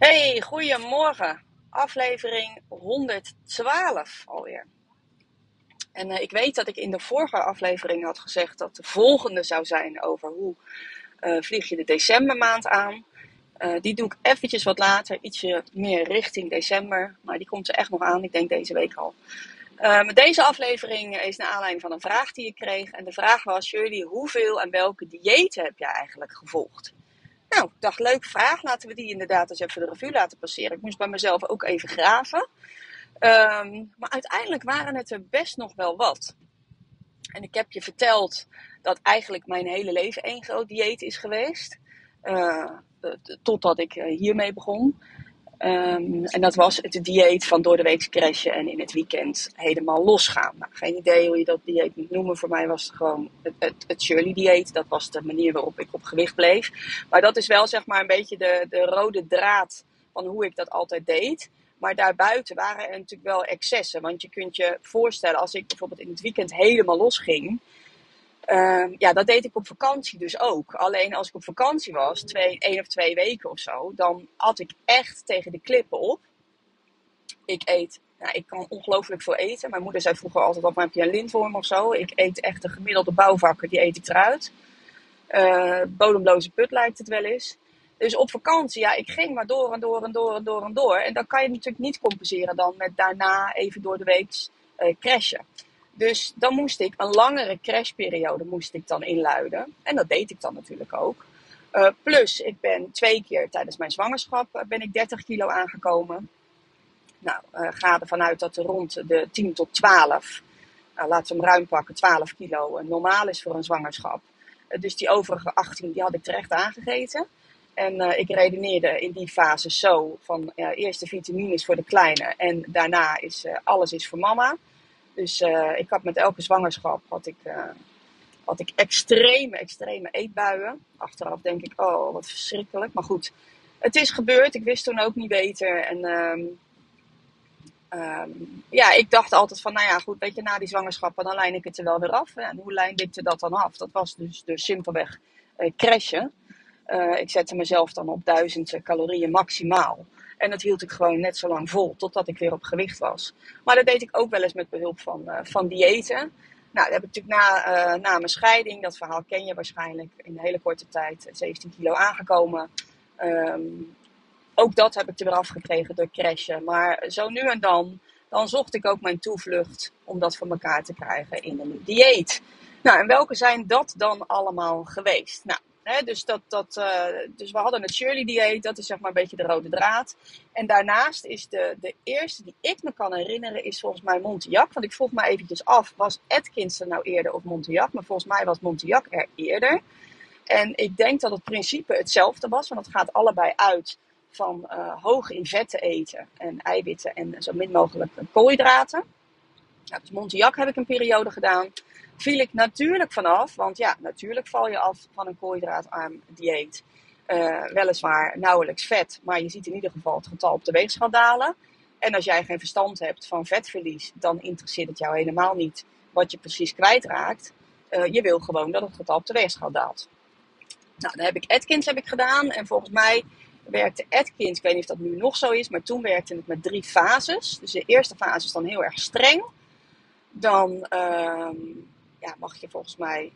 Hey, goedemorgen. Aflevering 112 alweer. En uh, ik weet dat ik in de vorige aflevering had gezegd dat de volgende zou zijn over hoe uh, vlieg je de decembermaand aan. Uh, die doe ik eventjes wat later, ietsje meer richting december. Maar die komt er echt nog aan, ik denk deze week al. deze aflevering is naar aanleiding van een vraag die ik kreeg. En de vraag was, jullie, hoeveel en welke diëten heb jij eigenlijk gevolgd? Nou, dacht, leuke vraag. Laten we die inderdaad eens even de revue laten passeren. Ik moest bij mezelf ook even graven. Um, maar uiteindelijk waren het er best nog wel wat. En ik heb je verteld dat eigenlijk mijn hele leven één groot dieet is geweest. Uh, totdat ik eh, hiermee begon. Um, en dat was het dieet van door de week crashen en in het weekend helemaal losgaan. Nou, geen idee hoe je dat dieet moet noemen. Voor mij was het gewoon het, het, het Shirley dieet. Dat was de manier waarop ik op gewicht bleef. Maar dat is wel zeg maar een beetje de, de rode draad van hoe ik dat altijd deed. Maar daarbuiten waren er natuurlijk wel excessen. Want je kunt je voorstellen, als ik bijvoorbeeld in het weekend helemaal losging. Uh, ja, dat deed ik op vakantie dus ook. Alleen als ik op vakantie was, twee, één of twee weken of zo, dan at ik echt tegen de klippen op. Ik eet, nou, ik kan ongelooflijk veel eten. Mijn moeder zei vroeger altijd, wat heb je een lintworm of zo? Ik eet echt de gemiddelde bouwvakker, die eet ik eruit. Uh, bodemloze put lijkt het wel eens. Dus op vakantie, ja, ik ging maar door en door en door en door en door. En dan kan je natuurlijk niet compenseren dan met daarna even door de week uh, crashen. Dus dan moest ik een langere crashperiode moest ik dan inluiden. En dat deed ik dan natuurlijk ook. Uh, plus, ik ben twee keer tijdens mijn zwangerschap uh, ben ik 30 kilo aangekomen. Nou, uh, ga ervan uit dat er rond de 10 tot 12, nou, laten we hem ruim pakken, 12 kilo normaal is voor een zwangerschap. dus die overige 18, die had ik terecht aangegeten. En ik redeneerde in die fase zo van eerst de vitamines voor de kleine en daarna is alles is voor mama. Dus uh, ik had met elke zwangerschap had ik, uh, had ik extreme, extreme eetbuien. Achteraf denk ik, oh wat verschrikkelijk. Maar goed, het is gebeurd. Ik wist toen ook niet beter. En um, um, ja, ik dacht altijd van, nou ja, goed, weet je, na die zwangerschappen dan lijn ik het er wel weer af. En hoe lijnde ik er dat dan af? Dat was dus, dus simpelweg uh, crashen. ik zette mezelf dan op duizend calorieën maximaal. En dat hield ik gewoon net zo lang vol, totdat ik weer op gewicht was. Maar dat deed ik ook wel eens met behulp van, uh, van diëten. Nou, dat heb ik natuurlijk na, uh, na mijn scheiding, dat verhaal ken je waarschijnlijk, in een hele korte tijd 17 kilo aangekomen. Um, ook dat heb ik er weer afgekregen door crashen. Maar zo nu en dan, dan zocht ik ook mijn toevlucht om dat voor elkaar te krijgen in een dieet. Nou, en welke zijn dat dan allemaal geweest? Nou, Dus, dat, dat, uh, dus we hadden het Shirley dieet, dat is zeg maar een beetje de rode draad. En daarnaast is de, de eerste die ik me kan herinneren, is volgens mij Montillac. Want ik vroeg me eventjes af, was Atkins er nou eerder of Montillac? Maar volgens mij was Montillac er eerder. En ik denk dat het principe hetzelfde was, want het gaat allebei uit van uh, hoog in vetten eten en eiwitten en zo min mogelijk koolhydraten. Nou, dus Montillac heb ik een periode gedaan viel ik natuurlijk vanaf. Want ja, natuurlijk val je af van een koolhydraatarm dieet. Uh, weliswaar nauwelijks vet, maar je ziet in ieder geval het getal op de weegschaal dalen. En als jij geen verstand hebt van vetverlies, dan interesseert het jou helemaal niet wat je precies kwijtraakt. Uh, je wil gewoon dat het getal op de weegschaal daalt. Nou, dan heb ik Atkins heb ik gedaan. En volgens mij werkte Atkins, ik weet niet of dat nu nog zo is, maar toen werkte het met drie fases. Dus de eerste fase is dan heel erg streng. Dan uh, ja, mag je volgens mij,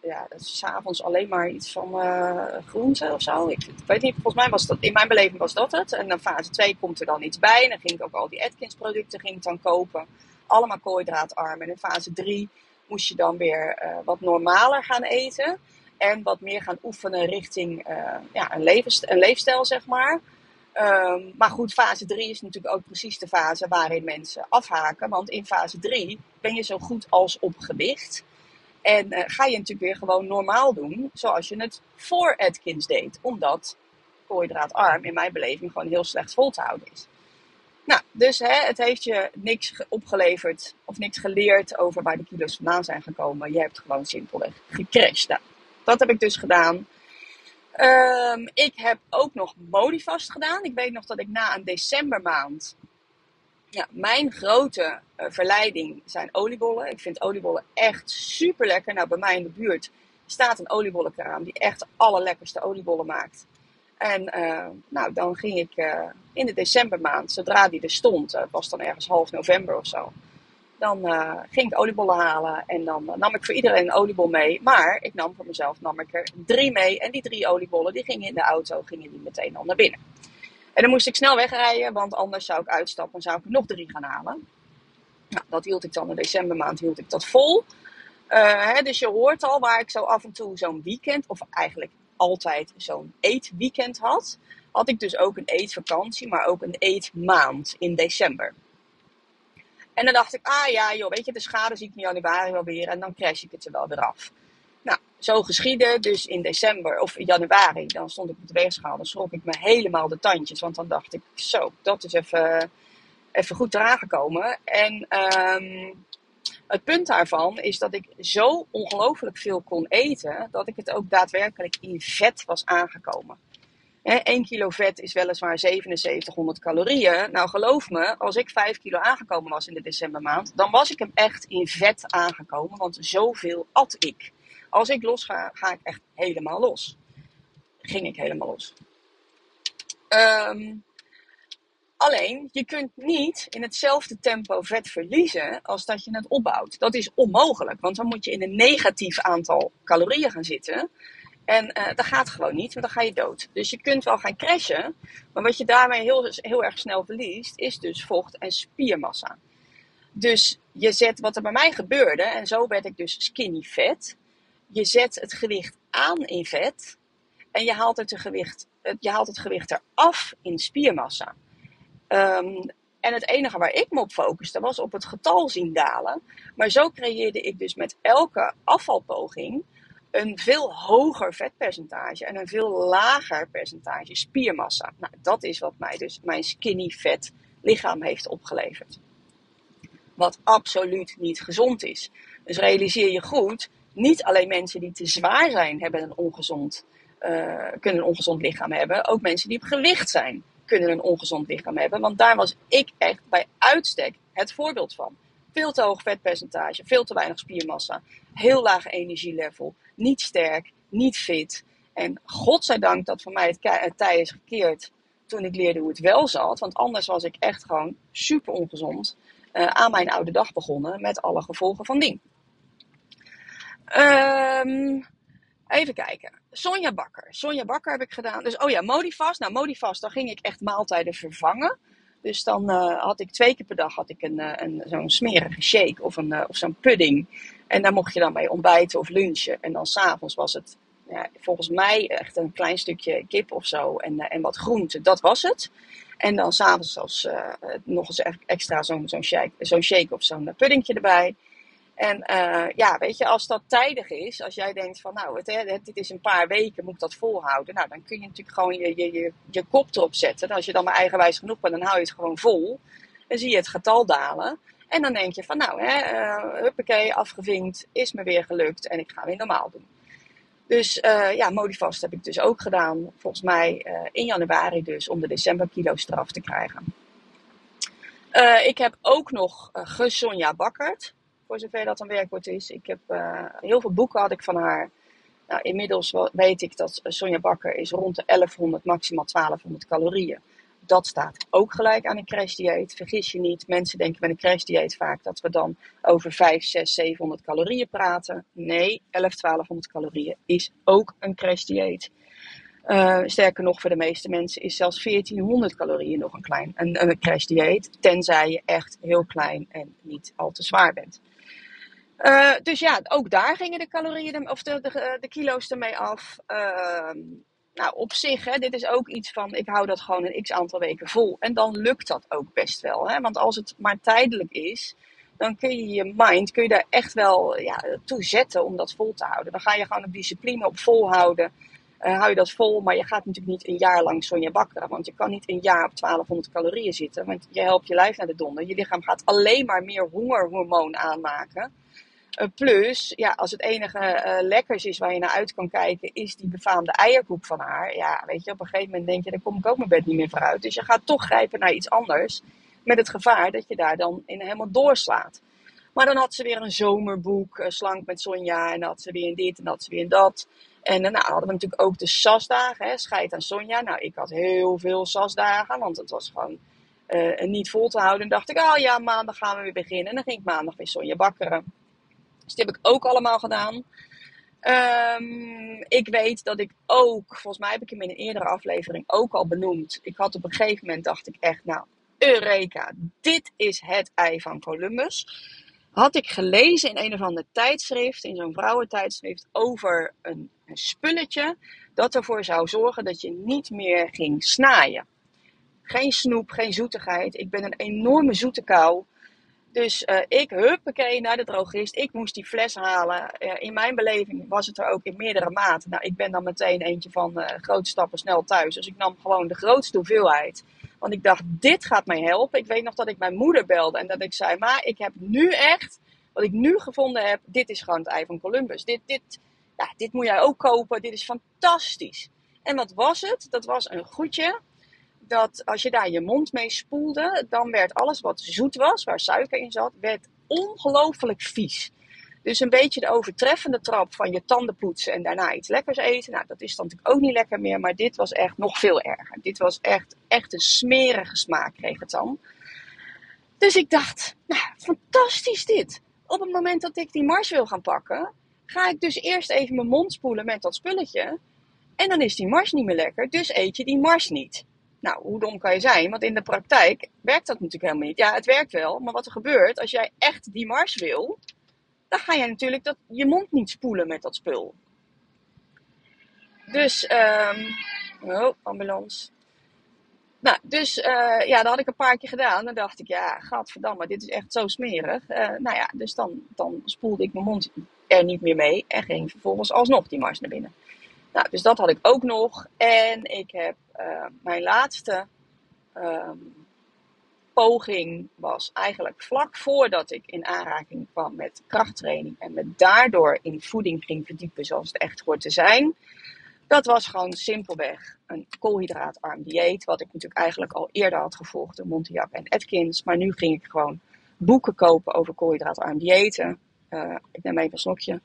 ja, s'avonds alleen maar iets van uh, groenten of zo. Ik, weet niet, volgens mij was dat, in mijn beleving was dat het. En dan fase 2 komt er dan iets bij. En dan ging ik ook al die Atkins producten ging ik dan kopen. Allemaal koolhydraatarm. En in fase 3 moest je dan weer uh, wat normaler gaan eten. En wat meer gaan oefenen richting uh, ja, een, levens, een leefstijl, zeg maar. Um, maar goed, fase 3 is natuurlijk ook precies de fase waarin mensen afhaken. Want in fase 3 ben je zo goed als op gewicht. En uh, ga je natuurlijk weer gewoon normaal doen, zoals je het voor Atkins deed. Omdat koolhydraatarm in mijn beleving gewoon heel slecht vol te houden is. Nou, dus hè, het heeft je niks opgeleverd of niks geleerd over waar de kilo's vandaan zijn gekomen. Je hebt gewoon simpelweg gecrashed. Nou, dat heb ik dus gedaan. Um, ik heb ook nog Modifast gedaan. Ik weet nog dat ik na een decembermaand. Ja, mijn grote uh, verleiding zijn oliebollen. Ik vind oliebollen echt super lekker. Nou, bij mij in de buurt staat een oliebollenkraam die echt de allerlekkerste oliebollen maakt. En nou, dan ging ik in de decembermaand, zodra die er stond, was dan ergens half november of zo, dan ging ik oliebollen halen en dan nam ik voor iedereen een oliebol mee. Maar ik nam voor mezelf nam ik er drie mee en die drie oliebollen die gingen in de auto, gingen die meteen al naar binnen. En dan moest ik snel wegrijden, want anders zou ik uitstappen en zou ik nog drie gaan halen. Nou, dat hield ik dan in decembermaand hield ik dat vol. Uh, hè, dus je hoort al waar ik zo af en toe zo'n weekend, of eigenlijk altijd zo'n eetweekend had, had ik dus ook een eetvakantie, maar ook een eetmaand in december. En dan dacht ik, ah ja, joh, weet je, de schade zie ik in januari wel weer en dan crash ik het er wel weer af. Nou, zo geschiedde. Dus in december of januari, dan stond ik op de weegschaal. Dan schrok ik me helemaal de tandjes. Want dan dacht ik, zo, dat is even, even goed eraan gekomen. En um, het punt daarvan is dat ik zo ongelooflijk veel kon eten. Dat ik het ook daadwerkelijk in vet was aangekomen. 1 kilo vet is weliswaar 7700 calorieën. Nou, geloof me, als ik 5 kilo aangekomen was in de decembermaand, dan was ik hem echt in vet aangekomen, want zoveel at ik. Als ik los ga, ga ik echt helemaal los. Ging ik helemaal los. Um, alleen, je kunt niet in hetzelfde tempo vet verliezen als dat je het opbouwt. Dat is onmogelijk, want dan moet je in een negatief aantal calorieën gaan zitten. En uh, dat gaat gewoon niet, want dan ga je dood. Dus je kunt wel gaan crashen, maar wat je daarmee heel, heel erg snel verliest, is dus vocht en spiermassa. Dus je zet wat er bij mij gebeurde, en zo werd ik dus skinny fat je zet het gewicht aan in vet en je haalt het, gewicht, je haalt het gewicht eraf in spiermassa. Um, en het enige waar ik me op focuste was op het getal zien dalen. Maar zo creëerde ik dus met elke afvalpoging een veel hoger vetpercentage en een veel lager percentage spiermassa. Nou, dat is wat mij dus mijn skinny fat lichaam heeft opgeleverd. Wat absoluut niet gezond is. Dus realiseer je goed, niet alleen mensen die te zwaar zijn, hebben een ongezond, uh, kunnen een ongezond lichaam hebben. Ook mensen die op gewicht zijn, kunnen een ongezond lichaam hebben. Want daar was ik echt bij uitstek het voorbeeld van. Veel te hoog vetpercentage, veel te weinig spiermassa, heel laag energielevel, niet sterk, niet fit. En godzijdank dat voor mij het, het tij is gekeerd toen ik leerde hoe het wel zat. Want anders was ik echt gewoon super ongezond uh, aan mijn oude dag begonnen met alle gevolgen van dien. Um, even kijken. Sonja Bakker. Sonja Bakker heb ik gedaan. Dus, oh ja, Modifast. Nou, Modifast, dan ging ik echt maaltijden vervangen. Dus dan uh, had ik twee keer per dag had ik een, uh, een, zo'n smerige shake of, een, of zo'n pudding. En daar mocht je dan mee ontbijten of lunchen. En dan s'avonds was het ja, volgens mij echt een klein stukje kip of zo en, en wat groente. Dat was het. En dan s'avonds als nog eens extra zo'n zo'n shake, shake of zo'n puddingje erbij. En uh, ja, weet je, als dat tijdig is, als jij denkt van nou, het, het, dit is een paar weken, moet ik dat volhouden. Nou, dan kun je natuurlijk gewoon je, je, je, je kop erop zetten. En als je dan maar eigenwijs genoeg bent, dan hou je het gewoon vol. Dan zie je het getal dalen. En dan denk je van nou, hè, uh, huppakee, afgevinkt, is me weer gelukt en ik ga weer normaal doen. Dus uh, ja, Modifast heb ik dus ook gedaan. Volgens mij uh, in januari dus, om de december kilo straf te krijgen. Ik heb ook nog Gesonja Bakkert voor zover dat een werkwoord is. Ik heb heel veel boeken had ik van haar. Nou, inmiddels weet ik dat Sonja Bakker is rond de 1100, maximaal 1200 calorieën. Dat staat ook gelijk aan een crashdieet. Vergis je niet, mensen denken met een crashdieet vaak dat we dan over 5, 6, 700 calorieën praten. Nee, 11, 1200 calorieën is ook een crashdieet. Uh, sterker nog, voor de meeste mensen is zelfs 1400 calorieën nog een klein een, een crashdieet. Tenzij je echt heel klein en niet al te zwaar bent. Uh, dus ja, ook daar gingen de calorieën of de, de, de kilo's ermee af. Uh, nou, op zich, hè, dit is ook iets van, ik hou dat gewoon een x aantal weken vol. En dan lukt dat ook best wel. Hè? Want als het maar tijdelijk is, dan kun je je mind, kun je daar echt wel ja, toe zetten om dat vol te houden. Dan ga je gewoon op discipline op volhouden. Uh, hou je dat vol, maar je gaat natuurlijk niet een jaar lang Sonja bakken. Want je kan niet een jaar op 1200 calorieën zitten. Want je helpt je lijf naar de donder. Je lichaam gaat alleen maar meer hongerhormoon aanmaken. Uh, plus, ja, als het enige uh, lekkers is waar je naar uit kan kijken, is die befaamde eierkoek van haar. Ja, weet je, op een gegeven moment denk je, daar kom ik ook mijn bed niet meer vooruit. Dus je gaat toch grijpen naar iets anders. Met het gevaar dat je daar dan in helemaal doorslaat. Maar dan had ze weer een zomerboek, uh, Slank met Sonja. En dan had ze weer dit en dan had ze weer dat. En daarna hadden we natuurlijk ook de SAS-dagen, hè, scheid aan Sonja. Nou, ik had heel veel SAS-dagen, want het was gewoon niet vol te houden. En dacht ik, oh ja, maandag gaan we weer beginnen. En dan ging ik maandag weer Sonja bakkeren. Dus die heb ik ook allemaal gedaan. Um, ik weet dat ik ook, volgens mij heb ik hem in een eerdere aflevering ook al benoemd. Ik had op een gegeven moment, dacht ik echt, nou, Eureka, dit is het ei van Columbus. Had ik gelezen in een of ander tijdschrift, in zo'n vrouwentijdschrift, over een, een spulletje dat ervoor zou zorgen dat je niet meer ging snaaien. Geen snoep, geen zoetigheid. Ik ben een enorme zoete kou. Dus uh, ik huppakee naar de drogist. Ik moest die fles halen. In mijn beleving was het er ook in meerdere maten. Nou, ik ben dan meteen eentje van uh, grote stappen snel thuis. Dus ik nam gewoon de grootste hoeveelheid. Want ik dacht, dit gaat mij helpen. Ik weet nog dat ik mijn moeder belde en dat ik zei, maar ik heb nu echt, wat ik nu gevonden heb, dit is gewoon het ei van Columbus. Dit, dit, ja, dit moet jij ook kopen. Dit is fantastisch. En wat was het? Dat was een goedje dat als je daar je mond mee spoelde, dan werd alles wat zoet was, waar suiker in zat, werd ongelooflijk vies. Dus een beetje de overtreffende trap van je tanden poetsen en daarna iets lekkers eten. Nou, dat is dan natuurlijk ook niet lekker meer, maar dit was echt nog veel erger. Dit was echt, echt een smerige smaak kreeg het dan. Dus ik dacht, nou, fantastisch dit. Op het moment dat ik die mars wil gaan pakken, ga ik dus eerst even mijn mond spoelen met dat spulletje. En dan is die mars niet meer lekker, dus eet je die mars niet. Nou, hoe dom kan je zijn? Want in de praktijk werkt dat natuurlijk helemaal niet. Ja, het werkt wel, maar wat er gebeurt als jij echt die mars wil, dan ga je natuurlijk dat, je mond niet spoelen met dat spul. Dus, um, oh, ambulance. Nou, dus uh, ja, dat had ik een paar keer gedaan. Dan dacht ik, ja, gadverdamme, dit is echt zo smerig. Uh, nou ja, dus dan, dan spoelde ik mijn mond er niet meer mee en ging vervolgens alsnog die mars naar binnen. Nou, dus dat had ik ook nog. En ik heb uh, mijn laatste um, poging was eigenlijk vlak voordat ik in aanraking kwam met krachttraining en me daardoor in voeding ging verdiepen zoals het echt hoort te zijn. Dat was gewoon simpelweg een koolhydraatarm dieet, wat ik natuurlijk eigenlijk al eerder had gevolgd door Montiac en Atkins. Maar nu ging ik gewoon boeken kopen over koolhydraatarm diëten. Uh, ik neem even een slokje.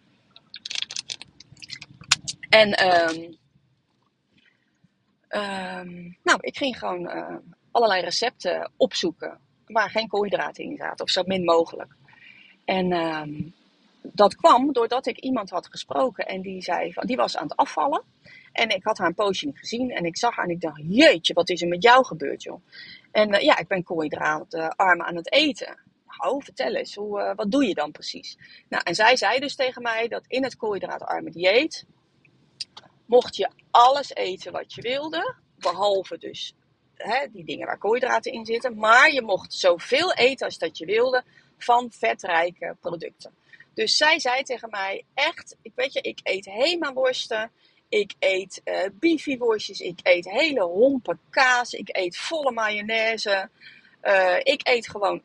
En um, um, nou, ik ging gewoon uh, allerlei recepten opzoeken waar geen koolhydraten in zaten, of zo min mogelijk. En um, dat kwam doordat ik iemand had gesproken en die zei van, die was aan het afvallen. En ik had haar een poosje niet gezien en ik zag haar en ik dacht, jeetje, wat is er met jou gebeurd joh? En uh, ja, ik ben koolhydraatarm aan het eten. Nou, vertel eens, uh, wat doe je dan precies? Nou, en zij zei dus tegen mij dat in het koolhydraatarme dieet mocht je alles eten wat je wilde, behalve dus hè, die dingen waar koolhydraten in zitten. Maar je mocht zoveel eten als dat je wilde van vetrijke producten. Dus zij zei tegen mij, echt, ik weet je, ik eet Hema-worsten, ik eet uh, bifi-worstjes, ik eet hele hompen kaas, ik eet volle mayonaise. Uh, ik eet gewoon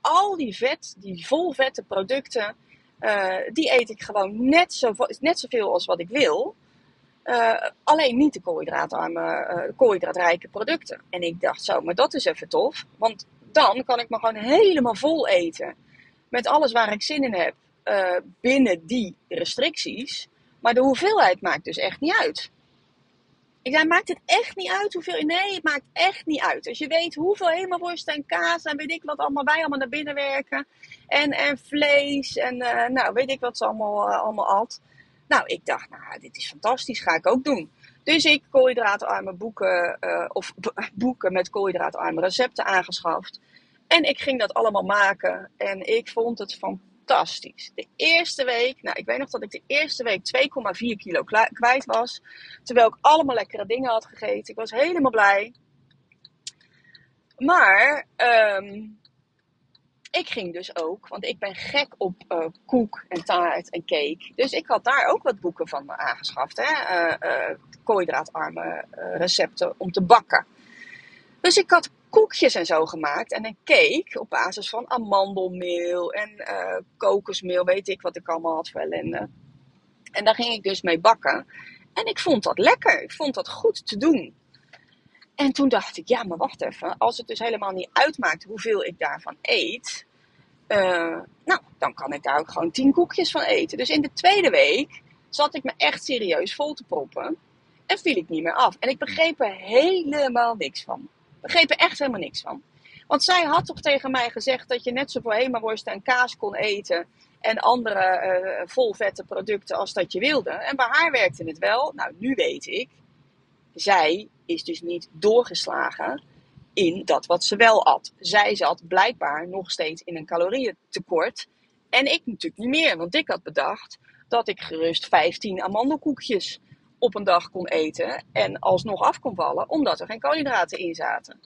al die vet, die volvette producten, uh, die eet ik gewoon net, zo, net zoveel als wat ik wil. Uh, alleen niet de koolhydraatarme, uh, koolhydraatrijke producten. En ik dacht zo, maar dat is even tof. Want dan kan ik me gewoon helemaal vol eten. Met alles waar ik zin in heb. Uh, binnen die restricties. Maar de hoeveelheid maakt dus echt niet uit. Ik zei, maakt het echt niet uit hoeveel... Nee, het maakt echt niet uit. Als je weet hoeveel hemelworst en kaas en weet ik wat allemaal bij allemaal naar binnen werken. En, en vlees en nou, weet ik wat ze allemaal, allemaal at. Nou, ik dacht, nou, dit is fantastisch, ga ik ook doen. Dus ik koolhydraatarme boeken, uh, of boeken met koolhydraatarme recepten aangeschaft. En ik ging dat allemaal maken en ik vond het fantastisch. De eerste week, nou ik weet nog dat ik de eerste week 2,4 kilo kwijt was. Terwijl ik allemaal lekkere dingen had gegeten. Ik was helemaal blij. Maar um, ik ging dus ook, want ik ben gek op uh, koek en taart en cake. Dus ik had daar ook wat boeken van aangeschaft. Hè? Uh, uh, koolhydraatarme recepten om te bakken. Dus ik had koekjes en zo gemaakt. En een cake op basis van amandelmeel en kokosmeel. Weet ik wat ik allemaal had voor ellende. En daar ging ik dus mee bakken. En ik vond dat lekker. Ik vond dat goed te doen. En toen dacht ik, ja, maar wacht even. Als het dus helemaal niet uitmaakt hoeveel ik daarvan eet. Uh, nou, dan kan ik daar ook gewoon tien koekjes van eten. Dus in de tweede week zat ik me echt serieus vol te proppen. En viel ik niet meer af. En ik begreep er helemaal niks van. Begreep er echt helemaal niks van. Want zij had toch tegen mij gezegd dat je net zoveel hemaworst en kaas kon eten. En andere uh, volvette producten als dat je wilde. En bij haar werkte het wel. Nou, nu weet ik. Zij is dus niet doorgeslagen in dat wat ze wel at. Zij zat blijkbaar nog steeds in een calorieëntekort. En ik natuurlijk niet meer. Want ik had bedacht dat ik gerust 15 amandelkoekjes op een dag kon eten. En alsnog af kon vallen, omdat er geen koolhydraten in zaten.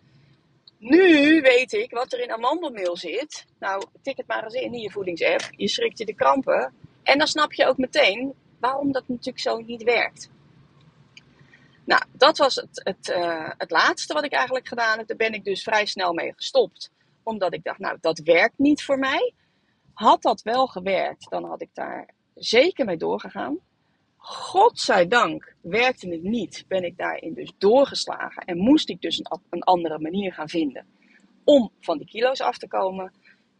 Nu weet ik wat er in amandelmeel zit. Nou, tik het maar eens in in je voedingsapp. Je schrikt je de krampen. En dan snap je ook meteen waarom dat natuurlijk zo niet werkt. Nou, dat was het, het, uh, het laatste wat ik eigenlijk gedaan heb. Daar ben ik dus vrij snel mee gestopt. Omdat ik dacht, nou, dat werkt niet voor mij. Had dat wel gewerkt, dan had ik daar zeker mee doorgegaan. Godzijdank werkte het niet, ben ik daarin dus doorgeslagen en moest ik dus een, een andere manier gaan vinden om van die kilo's af te komen.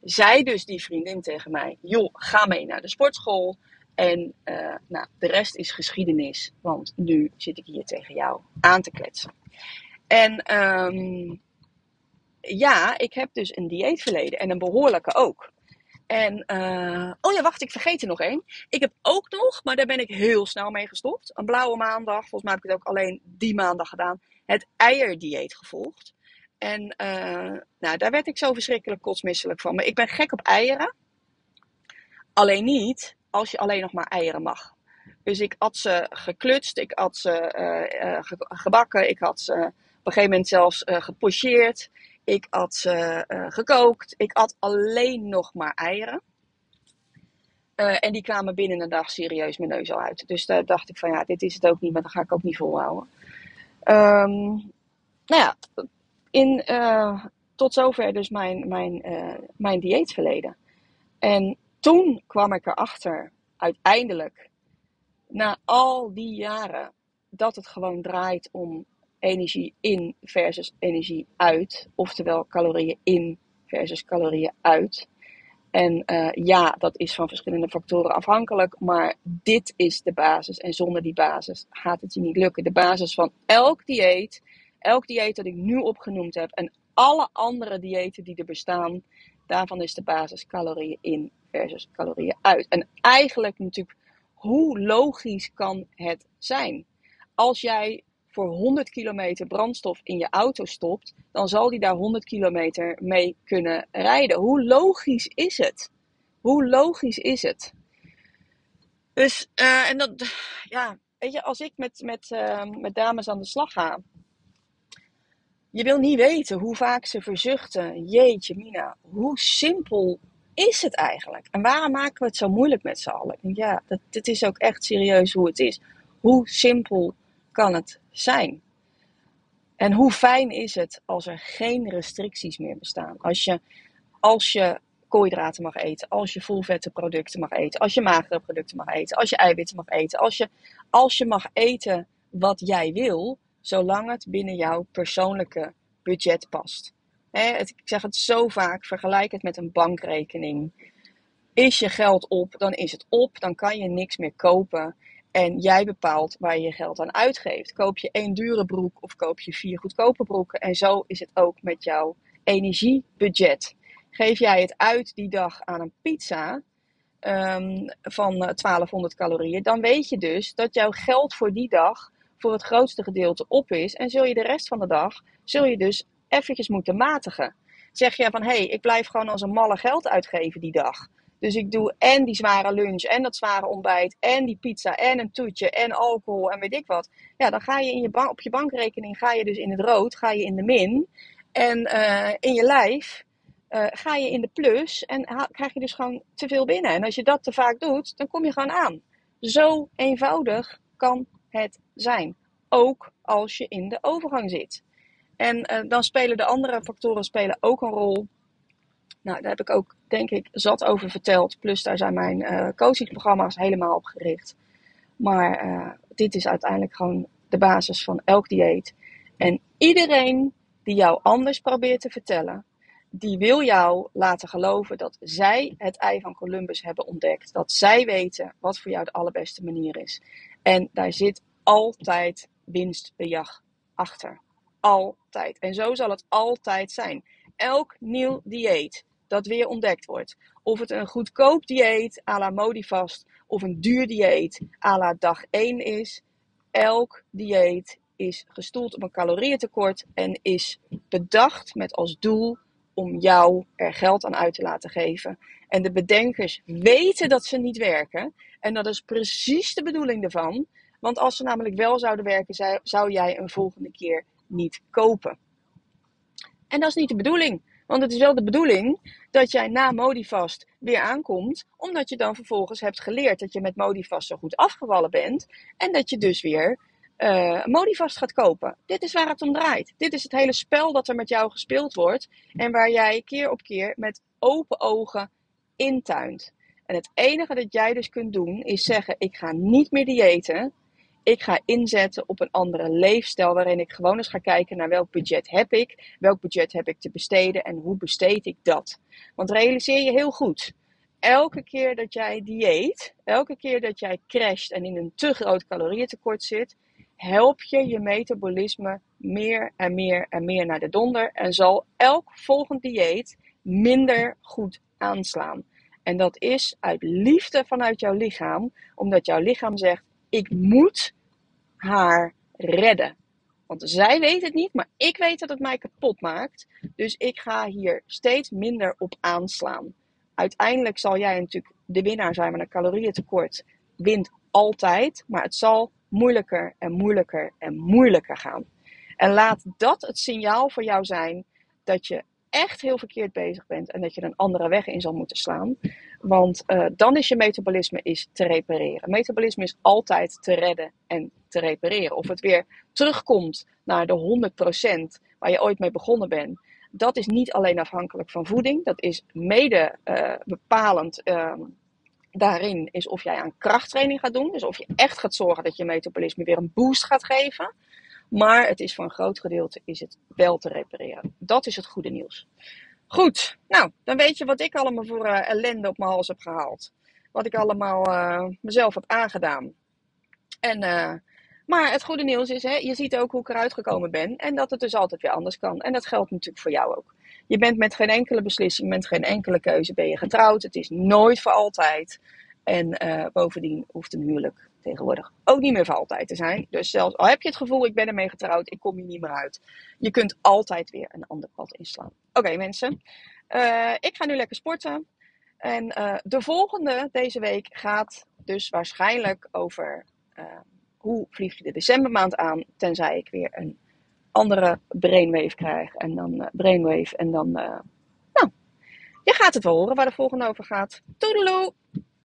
Zei dus die vriendin tegen mij: joh, ga mee naar de sportschool. En uh, nou, de rest is geschiedenis, want nu zit ik hier tegen jou aan te kletsen. En um, ja, ik heb dus een dieetverleden en een behoorlijke ook. En, uh, oh ja, wacht, ik vergeet er nog één. Ik heb ook nog, maar daar ben ik heel snel mee gestopt. Een blauwe maandag, volgens mij heb ik het ook alleen die maandag gedaan. Het eierdieet gevolgd. En uh, nou, daar werd ik zo verschrikkelijk kotsmisselijk van. Maar ik ben gek op eieren. Alleen niet als je alleen nog maar eieren mag. Dus ik had ze geklutst, ik had ze uh, gebakken, ik had ze op een gegeven moment zelfs gepocheerd. Ik had ze uh, gekookt. Ik at alleen nog maar eieren. Uh, en die kwamen binnen een dag serieus mijn neus al uit. Dus daar dacht ik van ja, dit is het ook niet, maar dat ga ik ook niet volhouden. Um, nou ja, in, uh, tot zover dus mijn, mijn, mijn dieetverleden. En toen kwam ik erachter, uiteindelijk, na al die jaren, dat het gewoon draait om energie in versus energie uit. Oftewel calorieën in versus calorieën uit. En uh, ja, dat is van verschillende factoren afhankelijk, maar dit is de basis. En zonder die basis gaat het je niet lukken. De basis van elk dieet, elk dieet dat ik nu opgenoemd heb en alle andere diëten die er bestaan, daarvan is de basis calorieën in versus calorieën uit. En eigenlijk natuurlijk, hoe logisch kan het zijn? Als jij voor 100 kilometer brandstof in je auto stopt, dan zal die daar 100 kilometer mee kunnen rijden. Hoe logisch is het? Hoe logisch is het? Dus, uh, en dat, ja, weet je, als ik met, met, uh, met dames aan de slag ga, je wil niet weten hoe vaak ze verzuchten. Jeetje, Mina, hoe simpel is het eigenlijk? En waarom maken we het zo moeilijk met z'n allen? Ja, dat, dit is ook echt serieus hoe het is. Hoe simpel kan het zijn? En hoe fijn is het als er geen restricties meer bestaan? Als je, als je koolhydraten mag eten, als je volvette producten mag eten, als je magere producten mag eten, als je eiwitten mag eten, als je, als je mag eten wat jij wil, zolang het binnen jouw persoonlijke budget past. Ik zeg het zo vaak, vergelijk het met een bankrekening. Is je geld op, dan is het op, dan kan je niks meer kopen. En jij bepaalt waar je je geld aan uitgeeft. Koop je één dure broek of koop je vier goedkope broeken. En zo is het ook met jouw energiebudget. Geef jij het uit die dag aan een pizza um, van 1200 eh, calorieën, dan weet je dus dat jouw geld voor die dag voor het grootste gedeelte op is. En zul je de rest van de dag, zul je dus eventjes moeten matigen. Zeg je van, hé, hey, ik blijf gewoon als een malle geld uitgeven die dag. Dus ik doe en die zware lunch en dat zware ontbijt en die pizza en een toetje en alcohol en weet ik wat. Ja, dan ga je, in je bank, op je bankrekening ga je dus in het rood, ga je in de min. En uh, in je lijf uh, ga je in de plus en krijg je dus gewoon te veel binnen. En als je dat te vaak doet, dan kom je gewoon aan. Zo eenvoudig kan het zijn. Ook als je in de overgang zit. En uh, dan spelen de andere factoren spelen ook een rol. Nou, daar heb ik ook, denk ik, zat over verteld. Plus daar zijn mijn uh, coachingprogramma's helemaal op gericht. Maar uh, dit is uiteindelijk gewoon de basis van elk dieet. En iedereen die jou anders probeert te vertellen die wil jou laten geloven dat zij het ei van Columbus hebben ontdekt. Dat zij weten wat voor jou de allerbeste manier is. En daar zit altijd winstbejag achter. Altijd. En zo zal het altijd zijn. Elk nieuw dieet dat weer ontdekt wordt. Of het een goedkoop dieet à la Modifast of een duur dieet à la dag 1 is. Elk dieet is gestoeld op een calorieëntekort en is bedacht met als doel om jou er geld aan uit te laten geven. En de bedenkers weten dat ze niet werken. En dat is precies de bedoeling ervan. Want als ze namelijk wel zouden werken, zou jij een volgende keer niet kopen. En dat is niet de bedoeling. Want het is wel de bedoeling dat jij na Modifast weer aankomt, omdat je dan vervolgens hebt geleerd dat je met Modifast zo goed afgevallen bent en dat je dus weer uh, Modifast gaat kopen. Dit is waar het om draait. Dit is het hele spel dat er met jou gespeeld wordt en waar jij keer op keer met open ogen intuint. En het enige dat jij dus kunt doen is zeggen: ik ga niet meer diëten. Ik ga inzetten op een andere leefstijl waarin ik gewoon eens ga kijken naar welk budget heb ik, welk budget heb ik te besteden en hoe besteed ik dat. Want realiseer je heel goed, elke keer dat jij dieet, elke keer dat jij crasht en in een te groot calorieëntekort zit, help je je metabolisme meer en meer en meer naar de donder en zal elk volgend dieet minder goed aanslaan. En dat is uit liefde vanuit jouw lichaam, omdat jouw lichaam zegt: ik moet haar redden. Want zij weet het niet, maar ik weet dat het mij kapot maakt. Dus ik ga hier steeds minder op aanslaan. Uiteindelijk zal jij natuurlijk de winnaar zijn, met een calorieëntekort wint altijd. Maar het zal moeilijker en moeilijker en moeilijker gaan. En laat dat het signaal voor jou zijn dat je echt heel verkeerd bezig bent en dat je een andere weg in zal moeten slaan. Want uh, dan is je metabolisme is te repareren. Metabolisme is altijd te redden en te repareren. Of het weer terugkomt naar de 100% waar je ooit mee begonnen bent. Dat is niet alleen afhankelijk van voeding. Dat is mede uh, bepalend uh, daarin is of jij aan krachttraining gaat doen. Dus of je echt gaat zorgen dat je metabolisme weer een boost gaat geven. Maar het is voor een groot gedeelte is het wel te repareren. Dat is het goede nieuws. Goed, nou, dan weet je wat ik allemaal voor uh, ellende op mijn hals heb gehaald. Wat ik allemaal uh, mezelf heb aangedaan. En, uh, maar het goede nieuws is, hè, je ziet ook hoe ik eruit gekomen ben. En dat het dus altijd weer anders kan. En dat geldt natuurlijk voor jou ook. Je bent met geen enkele beslissing, met geen enkele keuze ben je getrouwd. Het is nooit voor altijd. En bovendien hoeft een huwelijk tegenwoordig ook niet meer voor altijd te zijn. Dus zelfs al heb je het gevoel, ik ben ermee getrouwd, ik kom hier niet meer uit. Je kunt altijd weer een ander pad inslaan. Oké mensen, uh, ik ga nu lekker sporten. En uh, de volgende deze week gaat dus waarschijnlijk over uh, hoe vlieg je de decembermaand aan, tenzij ik weer een andere brainwave krijg. En dan brainwave en dan, nou, je gaat het wel horen waar de volgende over gaat. Toedeloe!